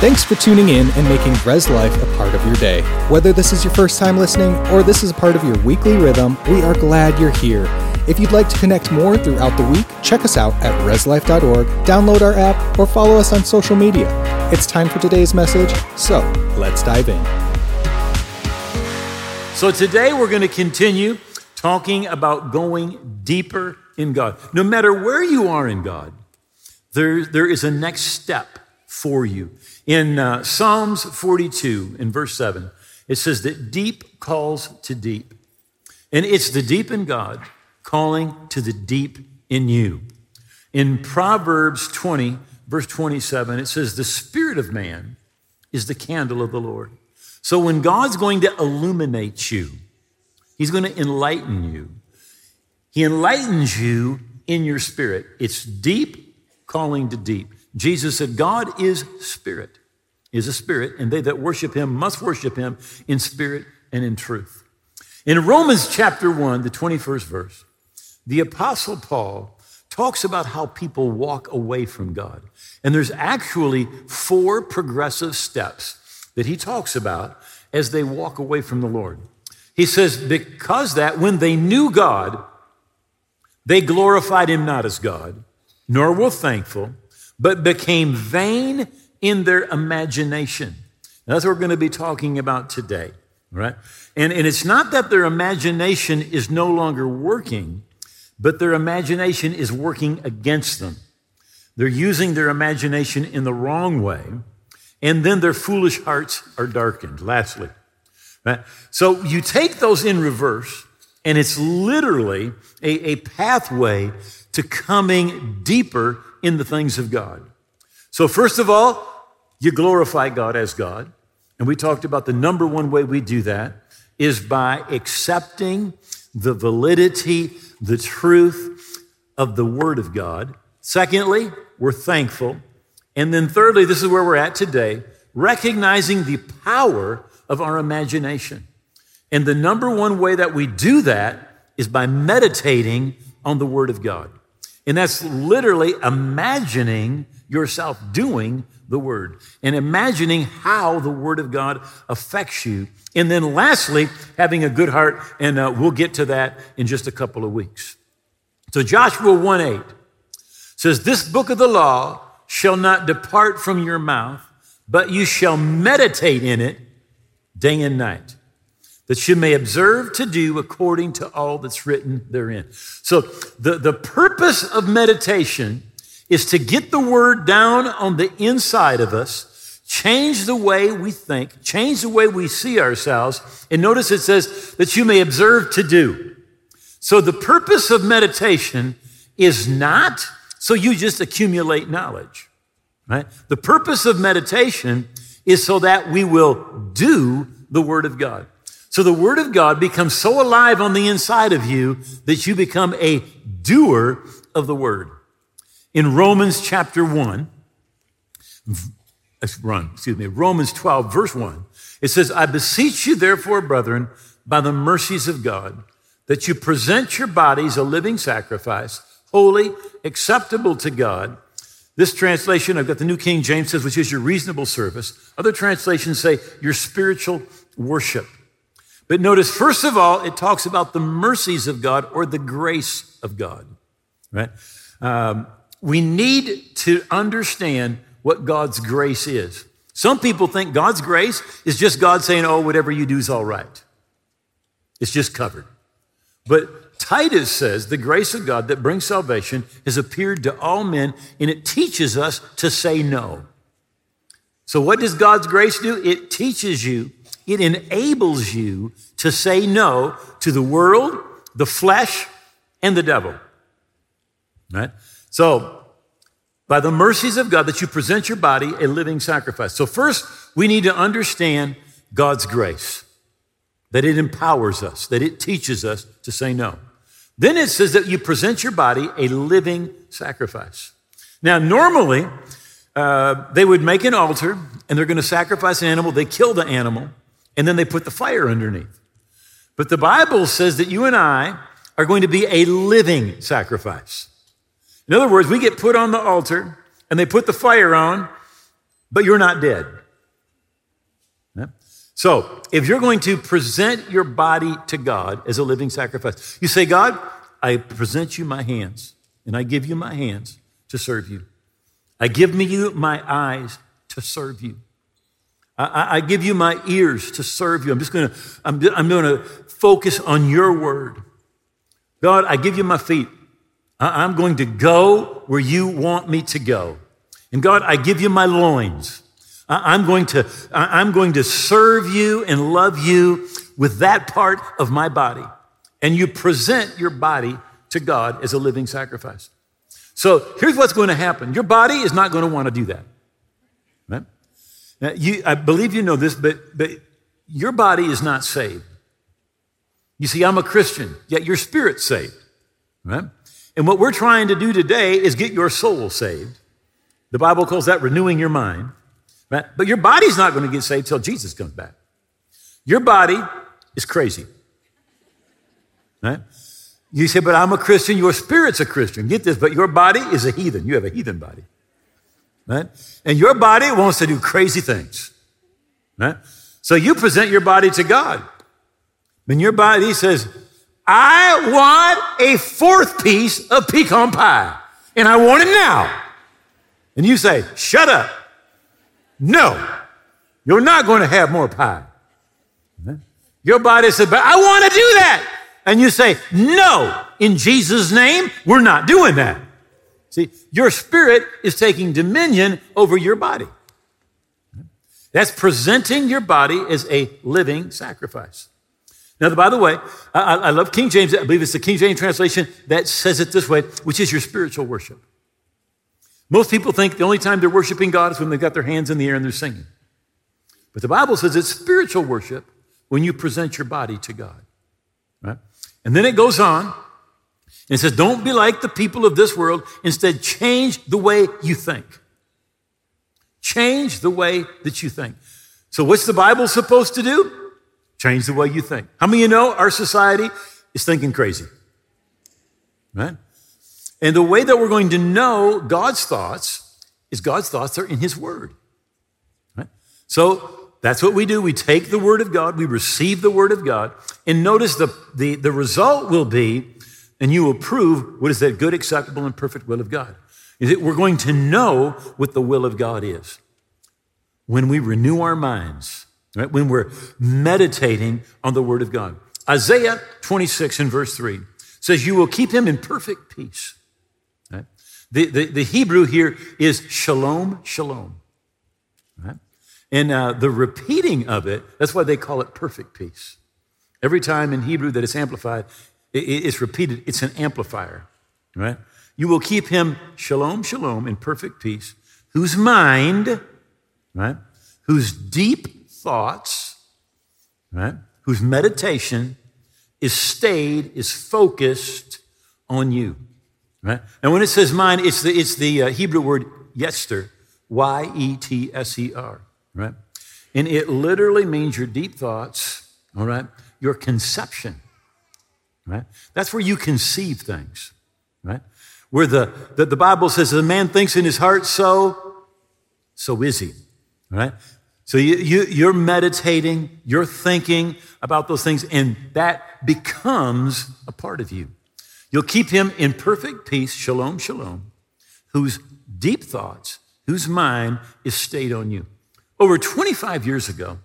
Thanks for tuning in and making Res Life a part of your day. Whether this is your first time listening or this is a part of your weekly rhythm, we are glad you're here. If you'd like to connect more throughout the week, check us out at reslife.org, download our app, or follow us on social media. It's time for today's message, so let's dive in. So, today we're going to continue talking about going deeper in God. No matter where you are in God, there, there is a next step for you. In uh, Psalms 42, in verse 7, it says that deep calls to deep. And it's the deep in God calling to the deep in you. In Proverbs 20, verse 27, it says, The spirit of man is the candle of the Lord. So when God's going to illuminate you, He's going to enlighten you. He enlightens you in your spirit. It's deep calling to deep. Jesus said, God is spirit, is a spirit, and they that worship him must worship him in spirit and in truth. In Romans chapter 1, the 21st verse, the apostle Paul talks about how people walk away from God. And there's actually four progressive steps that he talks about as they walk away from the Lord. He says, because that when they knew God, they glorified him not as God, nor were thankful, but became vain in their imagination. that's what we're going to be talking about today, right? And, and it's not that their imagination is no longer working, but their imagination is working against them. They're using their imagination in the wrong way, and then their foolish hearts are darkened. Lastly, right? So you take those in reverse, and it's literally a, a pathway to coming deeper in the things of God. So, first of all, you glorify God as God. And we talked about the number one way we do that is by accepting the validity, the truth of the Word of God. Secondly, we're thankful. And then thirdly, this is where we're at today, recognizing the power of our imagination. And the number one way that we do that is by meditating on the Word of God. And that's literally imagining yourself doing the Word and imagining how the Word of God affects you. And then lastly, having a good heart, and uh, we'll get to that in just a couple of weeks. So Joshua 1 8 says, This book of the law shall not depart from your mouth, but you shall meditate in it day and night that you may observe to do according to all that's written therein. So, the, the purpose of meditation is to get the word down on the inside of us, change the way we think, change the way we see ourselves. And notice it says that you may observe to do. So, the purpose of meditation is not so you just accumulate knowledge, right? The purpose of meditation is so that we will do the Word of God. So the Word of God becomes so alive on the inside of you that you become a doer of the Word. In Romans chapter 1, run, excuse me, Romans 12, verse 1, it says, I beseech you, therefore, brethren, by the mercies of God, that you present your bodies a living sacrifice, holy, acceptable to God. This translation, I've got the New King James says, which is your reasonable service. Other translations say your spiritual worship. But notice, first of all, it talks about the mercies of God or the grace of God, right? Um, we need to understand what God's grace is. Some people think God's grace is just God saying, oh, whatever you do is all right. It's just covered. But Titus says the grace of God that brings salvation has appeared to all men and it teaches us to say no. So, what does God's grace do? It teaches you it enables you to say no to the world, the flesh, and the devil. Right? So, by the mercies of God, that you present your body a living sacrifice. So, first, we need to understand God's grace, that it empowers us, that it teaches us to say no. Then it says that you present your body a living sacrifice. Now, normally, uh, they would make an altar and they're going to sacrifice an animal. They kill the animal and then they put the fire underneath. But the Bible says that you and I are going to be a living sacrifice. In other words, we get put on the altar and they put the fire on but you're not dead. So, if you're going to present your body to God as a living sacrifice, you say, God, I present you my hands, and I give you my hands to serve you. I give me you my eyes to serve you. I, I give you my ears to serve you. I'm just going to, I'm, I'm going to focus on your word. God, I give you my feet. I, I'm going to go where you want me to go. And God, I give you my loins. I'm going to, I'm going to serve you and love you with that part of my body. And you present your body to God as a living sacrifice. So here's what's going to happen. Your body is not going to want to do that. Now, you, I believe you know this, but, but your body is not saved. You see, I'm a Christian, yet your spirit's saved. Right? And what we're trying to do today is get your soul saved. The Bible calls that renewing your mind. Right? But your body's not going to get saved till Jesus comes back. Your body is crazy. Right? You say, but I'm a Christian, your spirit's a Christian. Get this, but your body is a heathen. You have a heathen body. Right? And your body wants to do crazy things. Right? So you present your body to God. And your body says, I want a fourth piece of pecan pie, and I want it now. And you say, Shut up. No, you're not going to have more pie. Your body says, but I want to do that. And you say, no, in Jesus' name, we're not doing that. See, your spirit is taking dominion over your body. That's presenting your body as a living sacrifice. Now, by the way, I, I, love King James. I believe it's the King James translation that says it this way, which is your spiritual worship. Most people think the only time they're worshiping God is when they've got their hands in the air and they're singing. But the Bible says it's spiritual worship when you present your body to God. Right? And then it goes on it says, Don't be like the people of this world. Instead, change the way you think. Change the way that you think. So, what's the Bible supposed to do? Change the way you think. How many of you know our society is thinking crazy? Right? And the way that we're going to know God's thoughts is God's thoughts are in His Word. Right? So that's what we do. We take the Word of God, we receive the Word of God, and notice the, the, the result will be, and you will prove what is that good, acceptable, and perfect will of God. Is that we're going to know what the will of God is when we renew our minds, right? when we're meditating on the Word of God. Isaiah 26 and verse 3 says, You will keep him in perfect peace the, the, the Hebrew here is shalom, shalom. Right? And uh, the repeating of it, that's why they call it perfect peace. Every time in Hebrew that it's amplified, it, it's repeated, it's an amplifier. Right? You will keep him shalom, shalom, in perfect peace, whose mind, right, whose deep thoughts, right, whose meditation is stayed, is focused on you. Right? And when it says mind, it's the, it's the uh, Hebrew word yetser, Y E T S E R, right? And it literally means your deep thoughts, all right? Your conception, right? That's where you conceive things, right? Where the, the, the Bible says, the man thinks in his heart, so, so is he, right? So you, you, you're meditating, you're thinking about those things, and that becomes a part of you. You'll keep him in perfect peace, shalom, shalom, whose deep thoughts, whose mind is stayed on you. Over 25 years ago,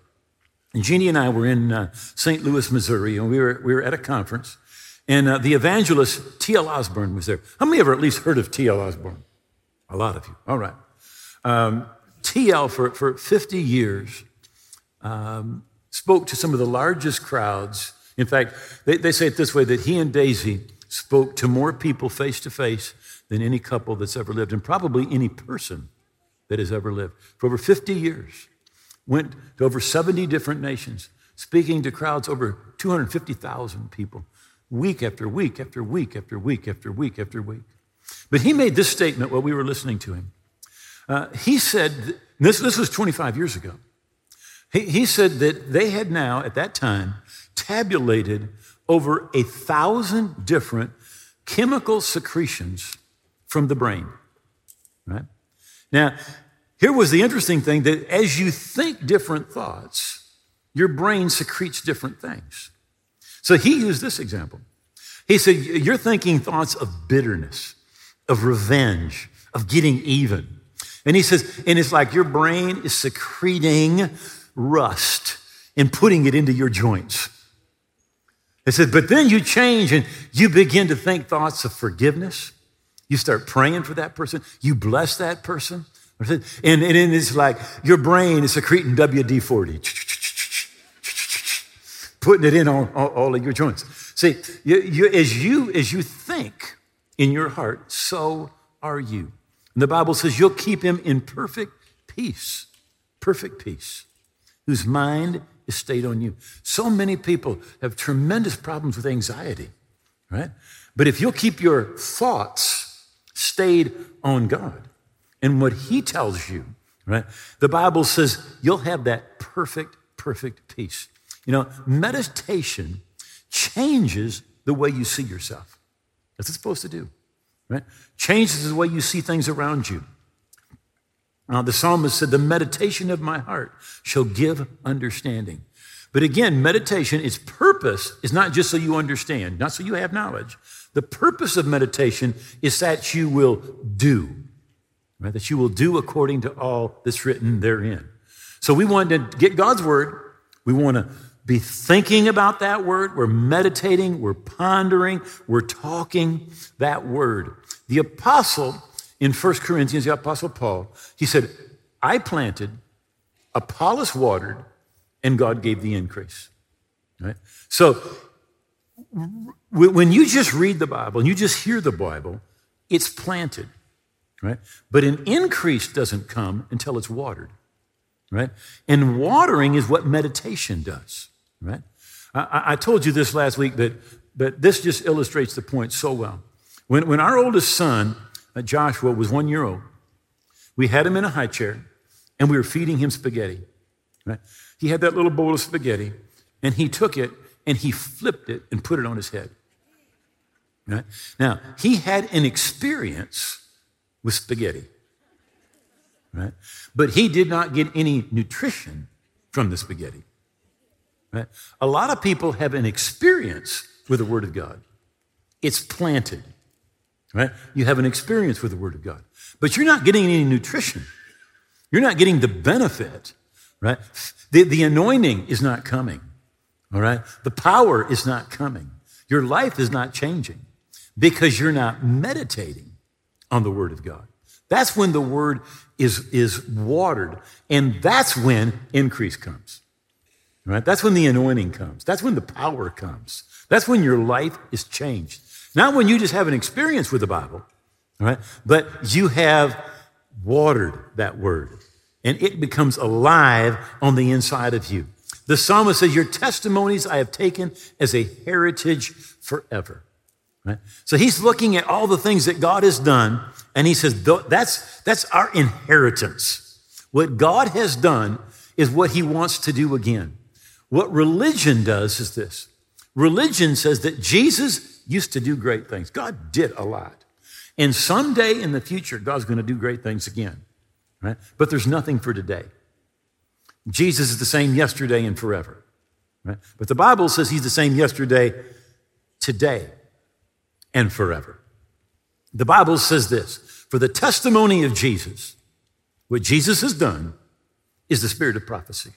Jeannie and I were in uh, St. Louis, Missouri, and we were, we were at a conference, and uh, the evangelist T.L. Osborn was there. How many ever at least heard of T.L. Osborn? A lot of you. All right. Um, T.L., for, for 50 years, um, spoke to some of the largest crowds. In fact, they, they say it this way that he and Daisy spoke to more people face to face than any couple that's ever lived, and probably any person that has ever lived. For over 50 years, went to over 70 different nations, speaking to crowds over 250,000 people, week after week after week after week after week after week. But he made this statement while we were listening to him. Uh, he said, this, this was 25 years ago. He, he said that they had now, at that time, tabulated over a thousand different chemical secretions from the brain. Right? Now, here was the interesting thing that as you think different thoughts, your brain secretes different things. So he used this example. He said, You're thinking thoughts of bitterness, of revenge, of getting even. And he says, and it's like your brain is secreting rust and putting it into your joints. He said, but then you change and you begin to think thoughts of forgiveness. You start praying for that person. You bless that person. And, and it's like your brain is secreting WD 40, putting it in all, all, of your joints. See, you, you, as, you, as you think in your heart, so are you. And the Bible says you'll keep him in perfect peace, perfect peace, whose mind is stayed on you. So many people have tremendous problems with anxiety, right? But if you'll keep your thoughts stayed on God and what He tells you, right? The Bible says you'll have that perfect, perfect peace. You know, meditation changes the way you see yourself. That's what it's supposed to do, right? Changes the way you see things around you. Uh, the psalmist said, The meditation of my heart shall give understanding. But again, meditation, its purpose is not just so you understand, not so you have knowledge. The purpose of meditation is that you will do, right? That you will do according to all that's written therein. So we want to get God's word. We want to be thinking about that word. We're meditating, we're pondering, we're talking that word. The apostle in 1 Corinthians, the Apostle Paul, he said, I planted, Apollos watered, and God gave the increase. Right? So when you just read the Bible and you just hear the Bible, it's planted. Right? But an increase doesn't come until it's watered. Right? And watering is what meditation does. Right? I, I told you this last week, but, but this just illustrates the point so well. When, when our oldest son, uh, Joshua was one year old. We had him in a high chair and we were feeding him spaghetti. Right? He had that little bowl of spaghetti and he took it and he flipped it and put it on his head. Right? Now, he had an experience with spaghetti. Right? But he did not get any nutrition from the spaghetti. Right? A lot of people have an experience with the Word of God. It's planted right? You have an experience with the Word of God, but you're not getting any nutrition. You're not getting the benefit, right? The, the anointing is not coming, all right? The power is not coming. Your life is not changing because you're not meditating on the Word of God. That's when the Word is, is watered, and that's when increase comes. Right? That's when the anointing comes. That's when the power comes. That's when your life is changed. Not when you just have an experience with the Bible, right? But you have watered that word and it becomes alive on the inside of you. The psalmist says, Your testimonies I have taken as a heritage forever. Right? So he's looking at all the things that God has done, and he says, that's, that's our inheritance. What God has done is what he wants to do again. What religion does is this religion says that Jesus used to do great things. God did a lot. And someday in the future, God's going to do great things again. Right? But there's nothing for today. Jesus is the same yesterday and forever. Right? But the Bible says he's the same yesterday, today, and forever. The Bible says this for the testimony of Jesus, what Jesus has done is the spirit of prophecy.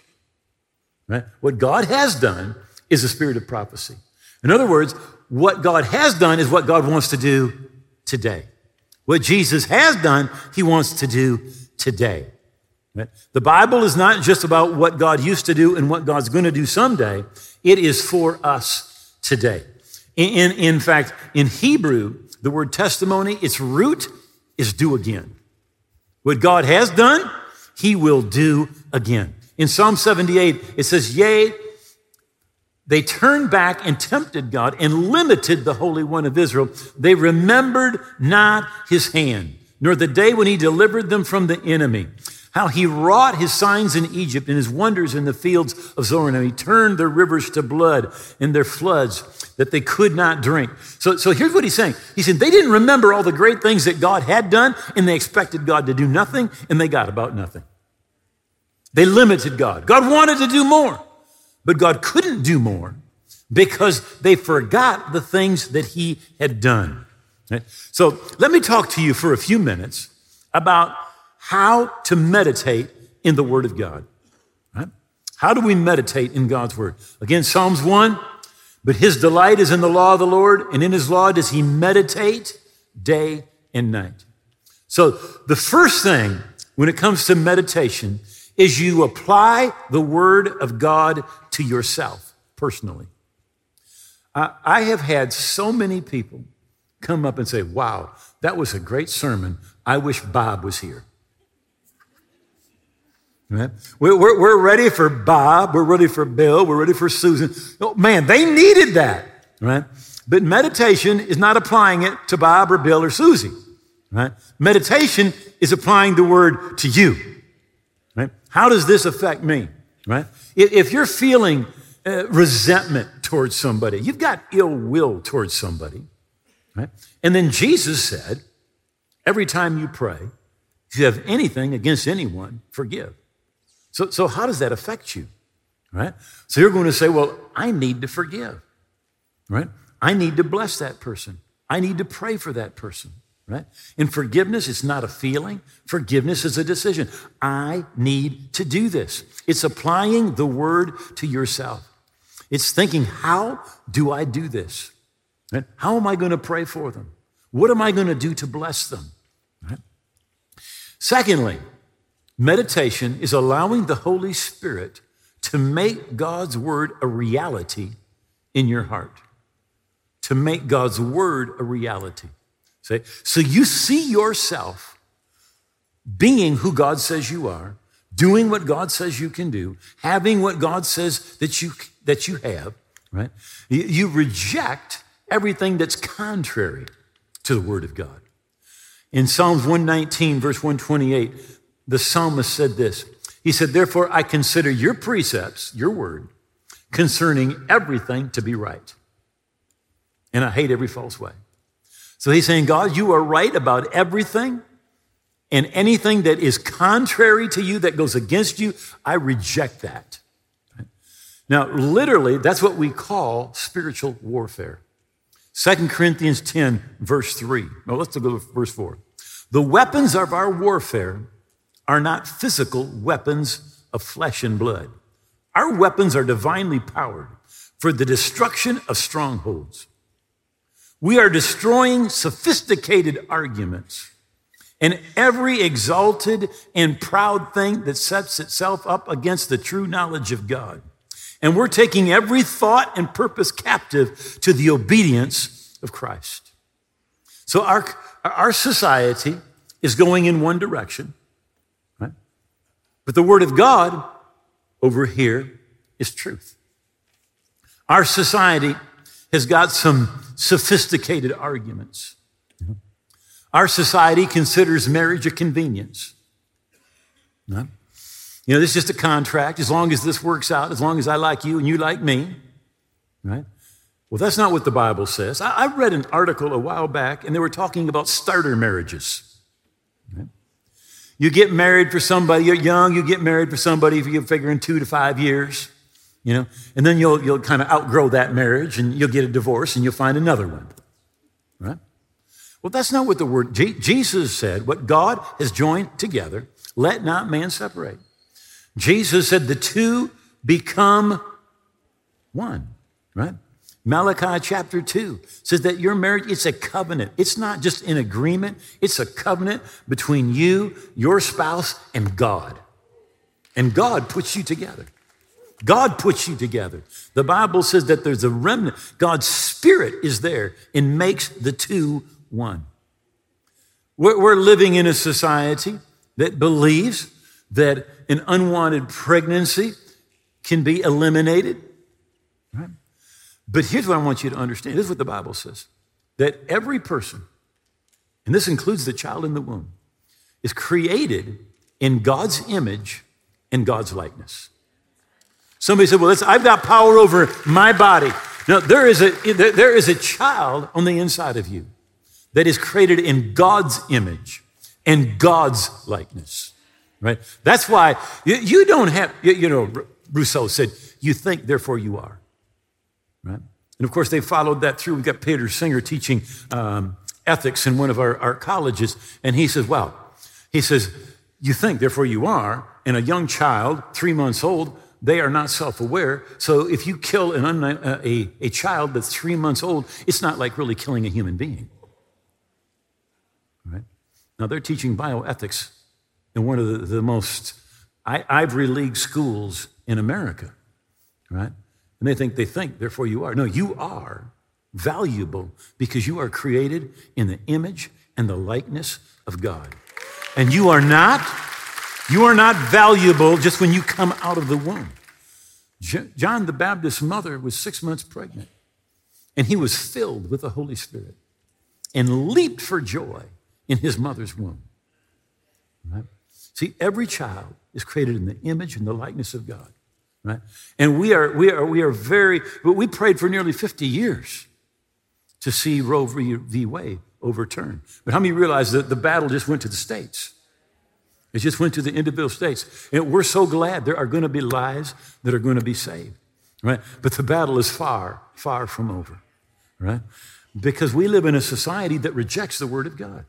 Right? What God has done is the spirit of prophecy. In other words, what God has done is what God wants to do today. What Jesus has done, he wants to do today. Right? The Bible is not just about what God used to do and what God's going to do someday. It is for us today. In, in, in fact, in Hebrew, the word testimony, its root is do again. What God has done, he will do again. In Psalm 78, it says, Yea, they turned back and tempted God and limited the Holy One of Israel. They remembered not his hand, nor the day when he delivered them from the enemy. How he wrought his signs in Egypt and his wonders in the fields of Zoan. And he turned their rivers to blood and their floods that they could not drink. So, so here's what he's saying. He said they didn't remember all the great things that God had done, and they expected God to do nothing, and they got about nothing. They limited God. God wanted to do more, but God couldn't do more because they forgot the things that he had done. So let me talk to you for a few minutes about how to meditate in the Word of God. How do we meditate in God's Word? Again, Psalms 1 But his delight is in the law of the Lord, and in his law does he meditate day and night. So the first thing when it comes to meditation is you apply the Word of God to yourself personally. I have had so many people come up and say, Wow, that was a great sermon. I wish Bob was here. Right? We're, we're, ready for Bob. We're ready for Bill. We're ready for Susan. Oh, man, they needed that. Right? But meditation is not applying it to Bob or Bill or Susie. Right? Meditation is applying the word to you. How does this affect me? Right? If you're feeling uh, resentment towards somebody, you've got ill will towards somebody, right? And then Jesus said, every time you pray, if you have anything against anyone, forgive. So, so how does that affect you? Right? So you're going to say, well, I need to forgive. Right? I need to bless that person. I need to pray for that person. Right? And forgiveness is not a feeling. Forgiveness is a decision. I need to do this. It's applying the word to yourself. It's thinking, how do I do this? Right? How am I going to pray for them? What am I going to do to bless them? Right? Secondly, meditation is allowing the Holy Spirit to make God's word a reality in your heart. To make God's word a reality. Say, so you see yourself being who God says you are, doing what God says you can do, having what God says that you that you have, right? You reject everything that's contrary to the Word of God. In Psalms 119, verse 128, the psalmist said this He said, Therefore, I consider your precepts, your word, concerning everything to be right. And I hate every false way. So he's saying, God, you are right about everything. And anything that is contrary to you, that goes against you, I reject that. Now, literally, that's what we call spiritual warfare. 2 Corinthians 10, verse 3. Now, let's go to verse 4. The weapons of our warfare are not physical weapons of flesh and blood. Our weapons are divinely powered for the destruction of strongholds. We are destroying sophisticated arguments and every exalted and proud thing that sets itself up against the true knowledge of God. And we're taking every thought and purpose captive to the obedience of Christ. So our, our society is going in one direction, right? But the Word of God over here is truth. Our society has got some sophisticated arguments. Our society considers marriage a convenience. You know, this is just a contract. As long as this works out, as long as I like you and you like me, right? Well, that's not what the Bible says. I, read an article a while back, and they were talking about starter marriages. You get married for somebody, you're young, you get married for somebody, if you figure in two to five years, you know, and then you'll, you'll kind of outgrow that marriage and you'll get a divorce and you'll find another one, right? Well, that's not what the word, Jesus said, what God has joined together, let not man separate. Jesus said the two become one, right? Malachi chapter 2 says that your marriage, it's a covenant. It's not just an agreement, it's a covenant between you, your spouse, and God. And God puts you together. God puts you together. The Bible says that there's a remnant. God's Spirit is there and makes the two one. We're living in a society that believes that an unwanted pregnancy can be eliminated. Right? But here's what I want you to understand this is what the Bible says that every person, and this includes the child in the womb, is created in God's image and God's likeness. Somebody said, Well, I've got power over my body. Now, there is, a, there is a child on the inside of you that is created in God's image and God's likeness, right? That's why you, you don't have, you, you know, Rousseau said, you think, therefore you are, right? And of course, they followed that through. We've got Peter Singer teaching um, ethics in one of our, our colleges, and he says, well, he says, you think, therefore you are, and a young child, three months old, they are not self aware. So if you kill an uh, a, a child that's three months old, it's not like really killing a human being. Right? Now, they're teaching bioethics in one of the, the most Ivy League schools in America, right? And they think they think, therefore you are. No, you are valuable because you are created in the image and the likeness of God. And you are not you are not valuable just when you come out of the womb. John the Baptist's mother was six months pregnant, and he was filled with the Holy Spirit and leaped for joy in his mother's womb. Right? See, every child is created in the image and the likeness of God. Right? And we are, we are, we are very, but we prayed for nearly 50 years to see Roe v. Wade overturned. But how many realize that the battle just went to the states? It just went to the individual states. And we're so glad there are going to be lives that are going to be saved, right? But the battle is far, far from over, right? Because we live in a society that rejects the Word of God,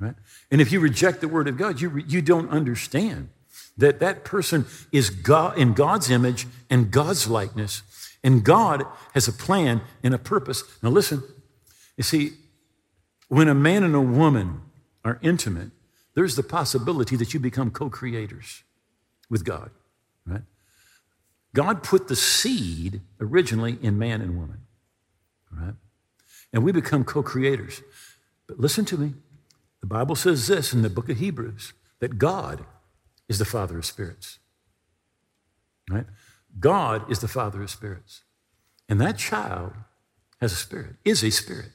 right? And if you reject the Word of God, you, you don't understand that that person is God, in God's image and God's likeness, and God has a plan and a purpose. Now, listen, you see, when a man and a woman are intimate, there's the possibility that you become co creators with God, right? God put the seed originally in man and woman, right? And we become co creators. But listen to me. The Bible says this in the book of Hebrews that God is the Father of spirits, right? God is the Father of spirits. And that child has a spirit, is a spirit.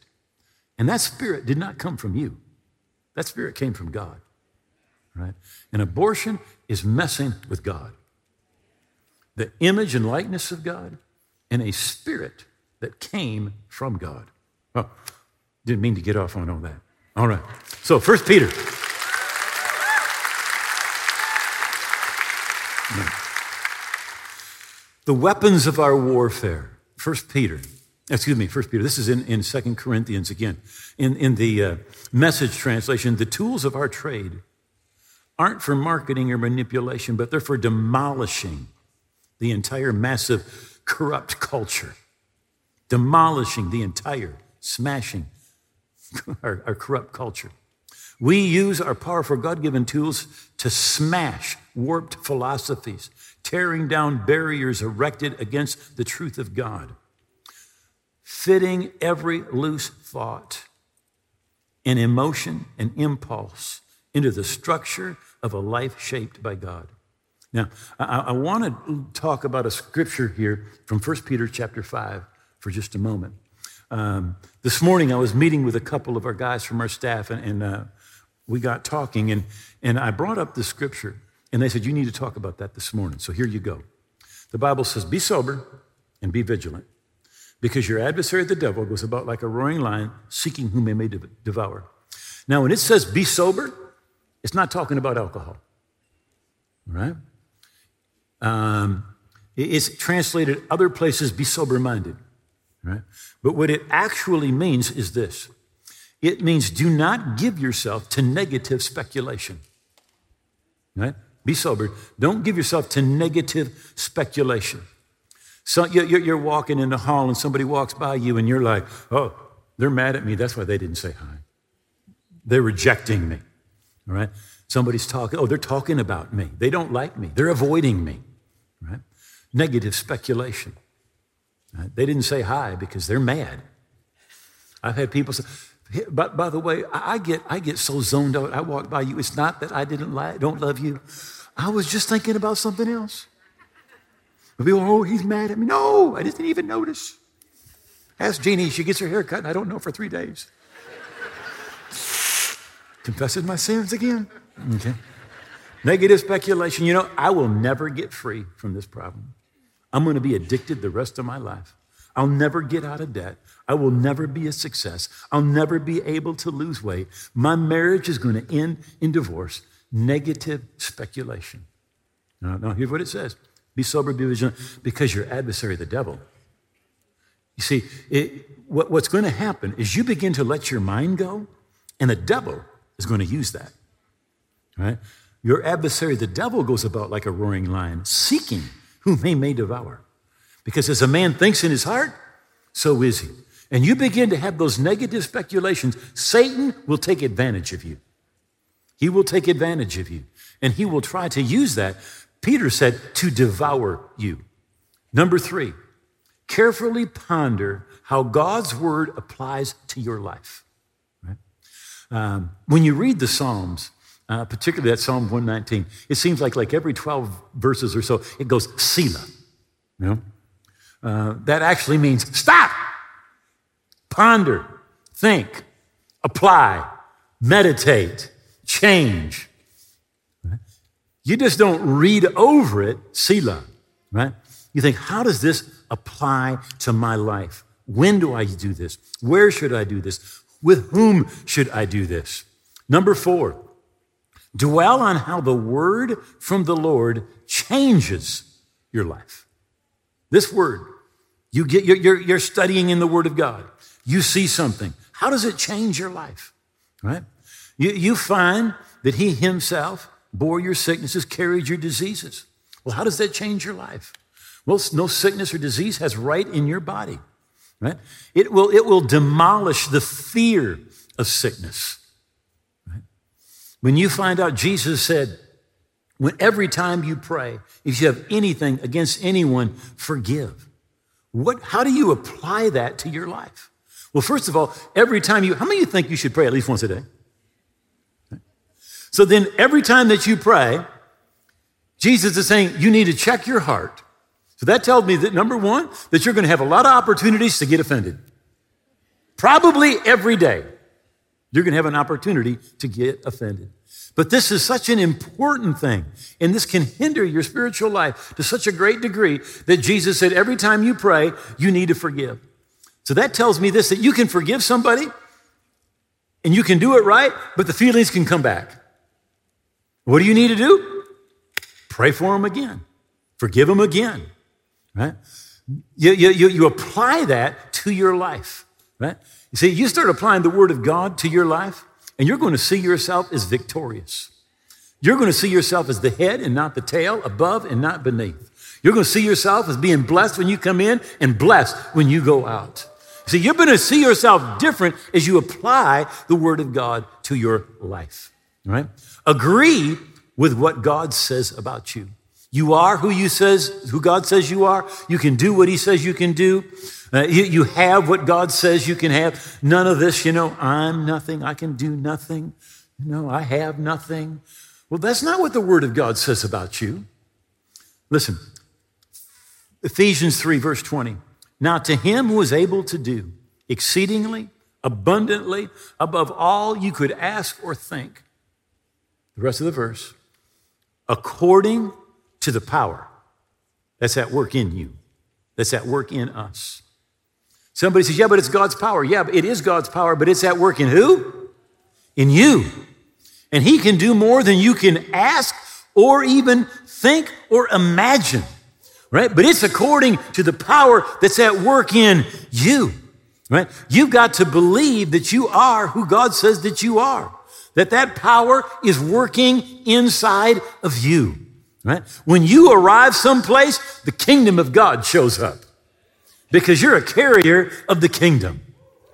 And that spirit did not come from you, that spirit came from God right? And abortion is messing with God. The image and likeness of God and a spirit that came from God. Oh, didn't mean to get off on all that. All right. So, First Peter. The weapons of our warfare. First Peter. Excuse me, First Peter. This is in, in 2 Corinthians again. In, in the uh, message translation, the tools of our trade aren't for marketing or manipulation, but they're for demolishing the entire massive corrupt culture, demolishing the entire, smashing our, our corrupt culture. We use our powerful God given tools to smash warped philosophies, tearing down barriers erected against the truth of God, fitting every loose thought and emotion and impulse into the structure of a life shaped by God. Now, I, I want to talk about a scripture here from 1 Peter chapter 5 for just a moment. Um, this morning, I was meeting with a couple of our guys from our staff, and, and uh, we got talking, and, and I brought up the scripture, and they said, You need to talk about that this morning. So here you go. The Bible says, Be sober and be vigilant, because your adversary, the devil, goes about like a roaring lion, seeking whom he may devour. Now, when it says be sober, it's not talking about alcohol, right? Um, it's translated other places, be sober minded, right? But what it actually means is this it means do not give yourself to negative speculation, right? Be sober. Don't give yourself to negative speculation. So you're walking in the hall and somebody walks by you and you're like, oh, they're mad at me. That's why they didn't say hi. They're rejecting me. All right? Somebody's talking, oh, they're talking about me. They don't like me. They're avoiding me. Right? Negative speculation. Right? They didn't say hi because they're mad. I've had people say, but by the way, I get I get so zoned out. I walk by you. It's not that I didn't like, don't love you. I was just thinking about something else. People, oh, he's mad at me. No, I didn't even notice. Ask Jeannie. She gets her hair cut, and I don't know for three days confessing my sins again. Okay. Negative speculation. You know, I will never get free from this problem. I'm going to be addicted the rest of my life. I'll never get out of debt. I will never be a success. I'll never be able to lose weight. My marriage is going to end in divorce. Negative speculation. Now, now here's what it says Be sober, be vigilant, because your adversary, the devil. You see, it, what, what's going to happen is you begin to let your mind go, and the devil is going to use that. Right? Your adversary, the devil, goes about like a roaring lion, seeking whom he may devour. Because as a man thinks in his heart, so is he. And you begin to have those negative speculations, Satan will take advantage of you. He will take advantage of you. And he will try to use that, Peter said, to devour you. Number three, carefully ponder how God's word applies to your life. Um, when you read the Psalms, uh, particularly that Psalm 119, it seems like like every 12 verses or so, it goes Selah. You know? Uh, that actually means stop, ponder, think, apply, meditate, change. You just don't read over it, Selah, right? You think, how does this apply to my life? When do I do this? Where should I do this? With whom should I do this? Number four, dwell on how the word from the Lord changes your life. This word, you get, you're, you're studying in the word of God. You see something. How does it change your life? Right? You, you find that he himself bore your sicknesses, carried your diseases. Well, how does that change your life? Well, no sickness or disease has right in your body, right? It will, it will demolish the fear of sickness. Right? When you find out, Jesus said, when every time you pray, if you have anything against anyone, forgive. What, how do you apply that to your life? Well, first of all, every time you, how many you think you should pray at least once a day? So then, every time that you pray, Jesus is saying you need to check your heart so that tells me that number one, that you're going to have a lot of opportunities to get offended. Probably every day, you're going to have an opportunity to get offended. But this is such an important thing, and this can hinder your spiritual life to such a great degree that Jesus said every time you pray, you need to forgive. So that tells me this that you can forgive somebody and you can do it right, but the feelings can come back. What do you need to do? Pray for them again, forgive them again right? You, you, you apply that to your life, right? You see, you start applying the Word of God to your life, and you're going to see yourself as victorious. You're going to see yourself as the head and not the tail, above and not beneath. You're going to see yourself as being blessed when you come in and blessed when you go out. See, you're going to see yourself different as you apply the Word of God to your life, right? Agree with what God says about you. You are who you says, who God says you are. You can do what He says you can do. Uh, you, you have what God says you can have. None of this, you know, I'm nothing. I can do nothing. You know, I have nothing. Well, that's not what the Word of God says about you. Listen, Ephesians 3, verse 20. Now, to him who is able to do exceedingly, abundantly, above all you could ask or think. The rest of the verse. According to the power that's at work in you, that's at work in us. Somebody says, Yeah, but it's God's power. Yeah, it is God's power, but it's at work in who? In you. And He can do more than you can ask or even think or imagine, right? But it's according to the power that's at work in you, right? You've got to believe that you are who God says that you are, that that power is working inside of you. Right? When you arrive someplace, the kingdom of God shows up because you're a carrier of the kingdom.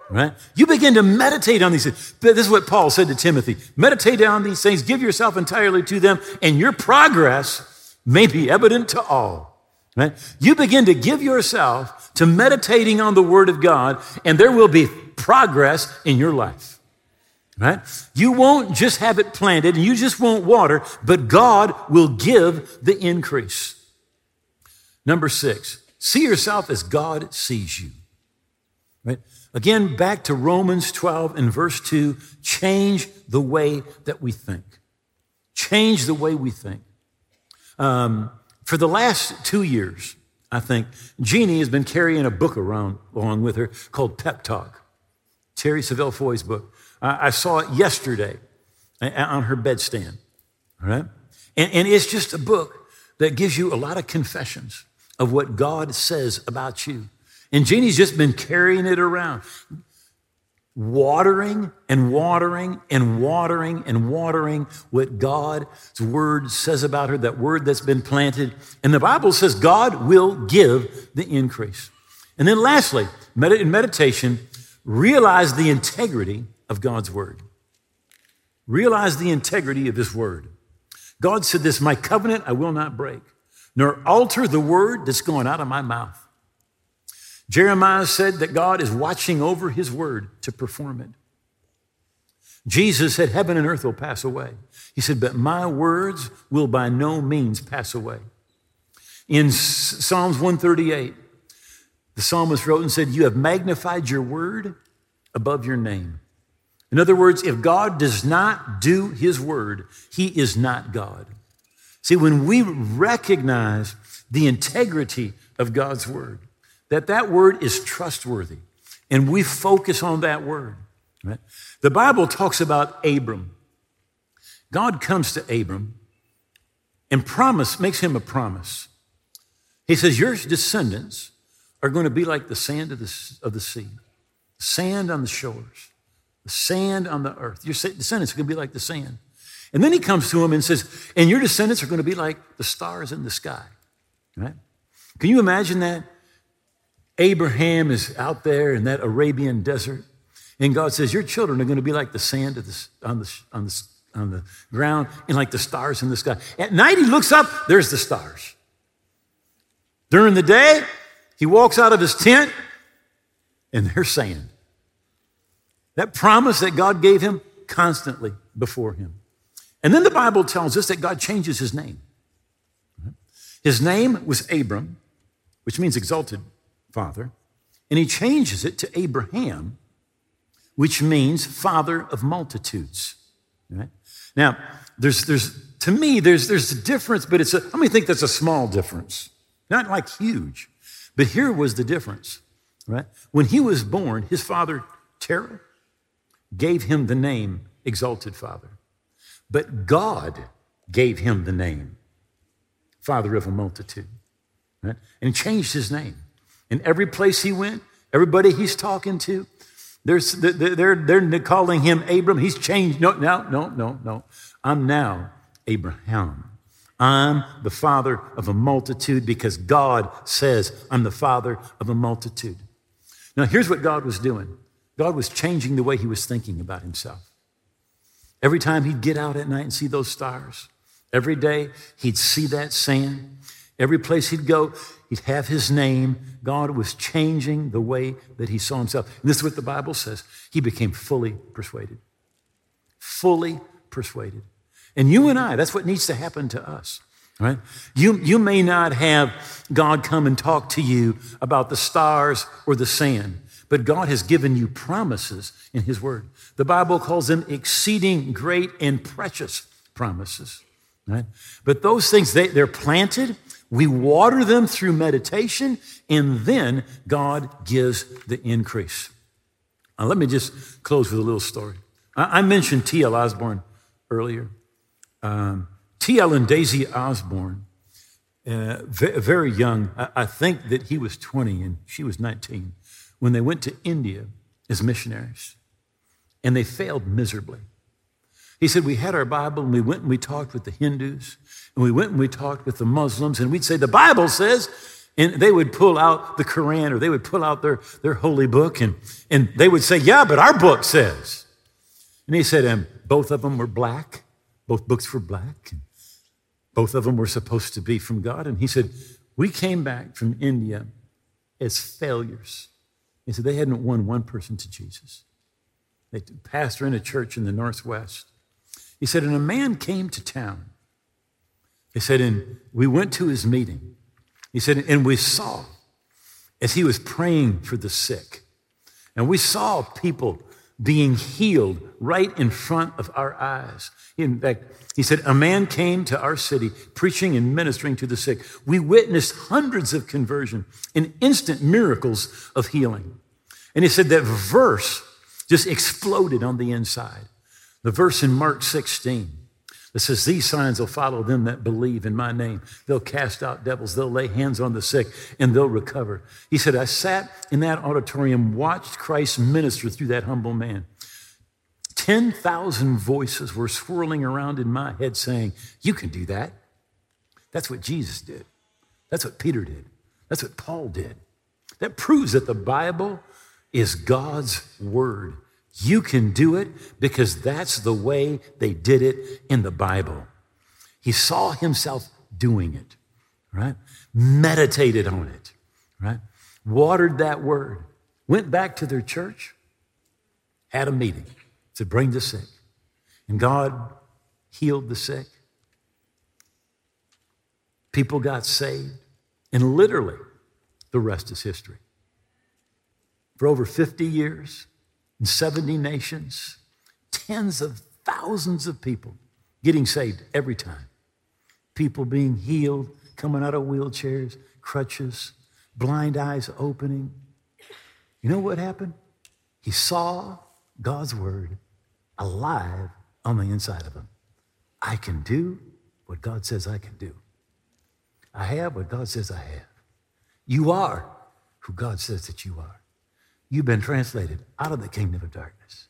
Right? You begin to meditate on these things. This is what Paul said to Timothy meditate on these things, give yourself entirely to them, and your progress may be evident to all. Right? You begin to give yourself to meditating on the Word of God, and there will be progress in your life right? You won't just have it planted and you just won't water, but God will give the increase. Number six, see yourself as God sees you, right? Again, back to Romans 12 and verse 2 change the way that we think. Change the way we think. Um, for the last two years, I think. Jeannie has been carrying a book around along with her called Pep Talk, Terri Savelle Foy's book. I, saw it yesterday on her bedstand, all right? And, and it's just a book that gives you a lot of confessions of what God says about you. And Jeannie's just been carrying it around, watering and watering and watering and watering what God's word says about her, that word that's been planted. And the Bible says God will give the increase. And then lastly, in meditation, realize the integrity of God's word. Realize the integrity of his word. God said this, my covenant I will not break, nor alter the word that's going out of my mouth. Jeremiah said that God is watching over his word to perform it. Jesus said, Heaven and earth will pass away. He said, But my words will by no means pass away. In Psalms 138, the psalmist wrote and said, You have magnified your word above your name. In other words, if God does not do his word, he is not God. See, when we recognize the integrity of God's word, that that word is trustworthy. And we focus on that word. Right? The Bible talks about Abram. God comes to Abram and promise makes him a promise. He says, Your descendants are going to be like the sand of the, of the sea, sand on the shores, the sand on the earth. Your descendants are going to be like the sand. And then he comes to him and says, And your descendants are going to be like the stars in the sky. Right? Can you imagine that? Abraham is out there in that Arabian desert, and God says, Your children are going to be like the sand the, on, the, on, the, on the ground and like the stars in the sky. At night, he looks up, there's the stars. During the day, he walks out of his tent, and there's sand. That promise that God gave him constantly before him. And then the Bible tells us that God changes his name. His name was Abram, which means exalted father, and he changes it to Abraham, which means father of multitudes. Right? Now, there's, there's, to me, there's, there's a difference, but it's a, let me think that's a small difference, not like huge. But here was the difference, right? When he was born, his father, Terah, gave him the name Exalted Father. But God gave him the name Father of a Multitude, right? And changed his name. In every place he went, everybody he's talking to, they're, they're, they're calling him Abram. He's changed. No, no, no, no, no. I'm now Abraham. I'm the father of a multitude because God says I'm the father of a multitude. Now, here's what God was doing God was changing the way he was thinking about himself. Every time he'd get out at night and see those stars, every day he'd see that sand. Every place he'd go, he'd have his name. God was changing the way that he saw himself. And this is what the Bible says. He became fully persuaded. Fully persuaded. And you and I, that's what needs to happen to us. Right? You, you may not have God come and talk to you about the stars or the sand, but God has given you promises in His Word. The Bible calls them exceeding great and precious promises. Right? But those things, they, they're planted we water them through meditation, and then God gives the increase. Now, let me just close with a little story. I, I mentioned T.L. Osborn earlier. Um, T.L. and Daisy Osborn, uh, very young, I, I think that he was 20 and she was 19, when they went to India as missionaries, and they failed miserably. He said, We had our Bible and we went and we talked with the Hindus and we went and we talked with the Muslims and we'd say, The Bible says, and they would pull out the Quran or they would pull out their, their holy book and, and they would say, Yeah, but our book says. And he said, And both of them were black. Both books were black. Both of them were supposed to be from God. And he said, We came back from India as failures. He said, They hadn't won one person to Jesus. They pastor in a church in the Northwest. He said, And a man came to town he said, and we went to his meeting. He said, and we saw as he was praying for the sick. And we saw people being healed right in front of our eyes. In fact, he said, A man came to our city preaching and ministering to the sick. We witnessed hundreds of conversion and instant miracles of healing. And he said that verse just exploded on the inside. The verse in Mark 16 that says, These signs will follow them that believe in my name. They'll cast out devils, they'll lay hands on the sick, and they'll recover. He said, I sat in that auditorium, watched Christ minister through that humble man. 10,000 voices were swirling around in my head saying, You can do that. That's what Jesus did. That's what Peter did. That's what Paul did. That proves that the Bible is God's word. You can do it because that's the way they did it in the Bible. He saw himself doing it, right? Meditated on it, right? Watered that word, went back to their church, had a meeting to bring the sick. And God healed the sick. People got saved. And literally, the rest is history. For over 50 years, in 70 nations, tens of thousands of people getting saved every time. People being healed, coming out of wheelchairs, crutches, blind eyes opening. You know what happened? He saw God's word alive on the inside of him. I can do what God says I can do. I have what God says I have. You are who God says that you are. You've been translated out of the kingdom of darkness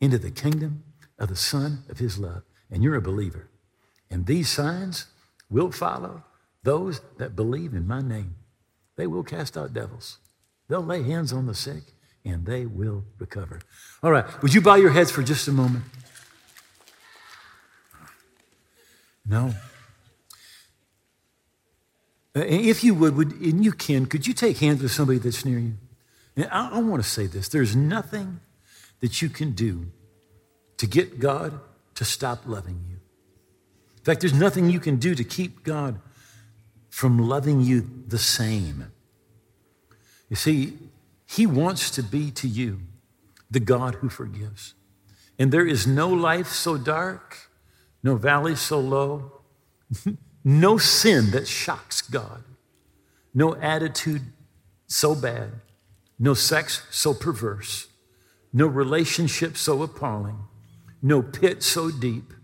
into the kingdom of the Son of His love, and you're a believer. And these signs will follow those that believe in my name. They will cast out devils, they'll lay hands on the sick, and they will recover. All right, would you bow your heads for just a moment? No. Uh, if you would, would, and you can, could you take hands with somebody that's near you? And I, I want to say this there's nothing that you can do to get God to stop loving you. In fact, there's nothing you can do to keep God from loving you the same. You see, He wants to be to you the God who forgives. And there is no life so dark, no valley so low, no sin that shocks God, no attitude so bad no sex so perverse, no relationship so appalling, no pit so deep,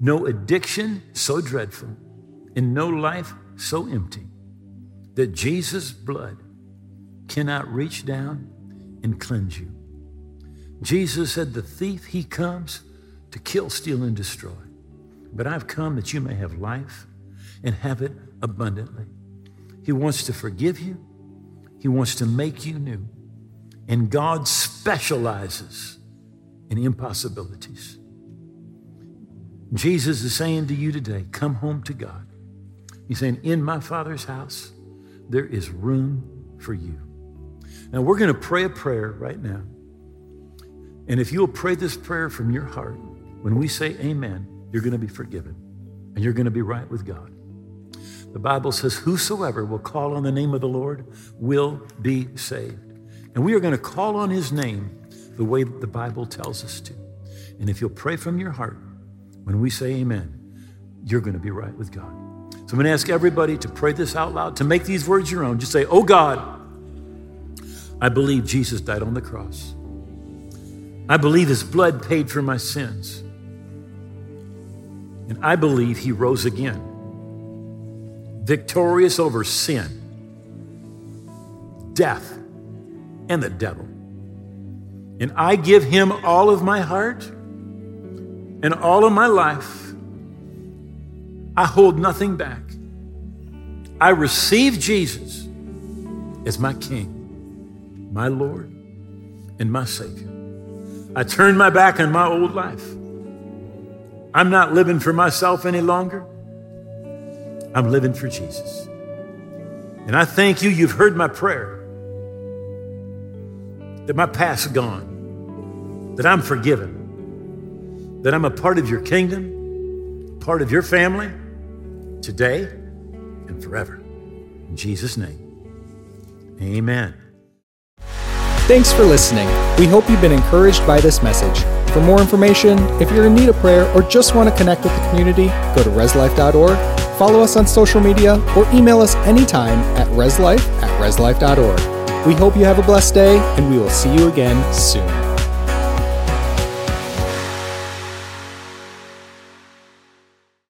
no addiction so dreadful, and no life so empty that Jesus' blood cannot reach down and cleanse you. Jesus said, The thief, he comes to kill, steal, and destroy. But I've come that you may have life and have it abundantly. He wants to forgive you. He wants to make you new. And God specializes in impossibilities. Jesus is saying to you today, come home to God. He's saying, in my Father's house, there is room for you. Now, we're going to pray a prayer right now. And if you'll pray this prayer from your heart, when we say amen, you're going to be forgiven and you're going to be right with God. The Bible says, Whosoever will call on the name of the Lord will be saved. And we are going to call on his name the way the Bible tells us to. And if you'll pray from your heart, when we say amen, you're going to be right with God. So I'm going to ask everybody to pray this out loud, to make these words your own. Just say, Oh God, I believe Jesus died on the cross. I believe his blood paid for my sins. And I believe he rose again victorious over sin, death, and the devil. And I give him all of my heart and all of my life. I hold nothing back. I receive Jesus as my King, my Lord, and my Savior. I turn my back on my old life. I'm not living for myself any longer. I'm living for Jesus. And I thank you, you've heard my prayer that my past's gone, that I'm forgiven, that I'm a part of your kingdom, part of your family today and forever. In Jesus' name, amen. Thanks for listening. We hope you've been encouraged by this message. For more information, if you're in need of prayer or just want to connect with the community, go to reslife.org, follow us on social media, or email us anytime at reslife at reslife.org. We hope you have a blessed day, and we will see you again soon.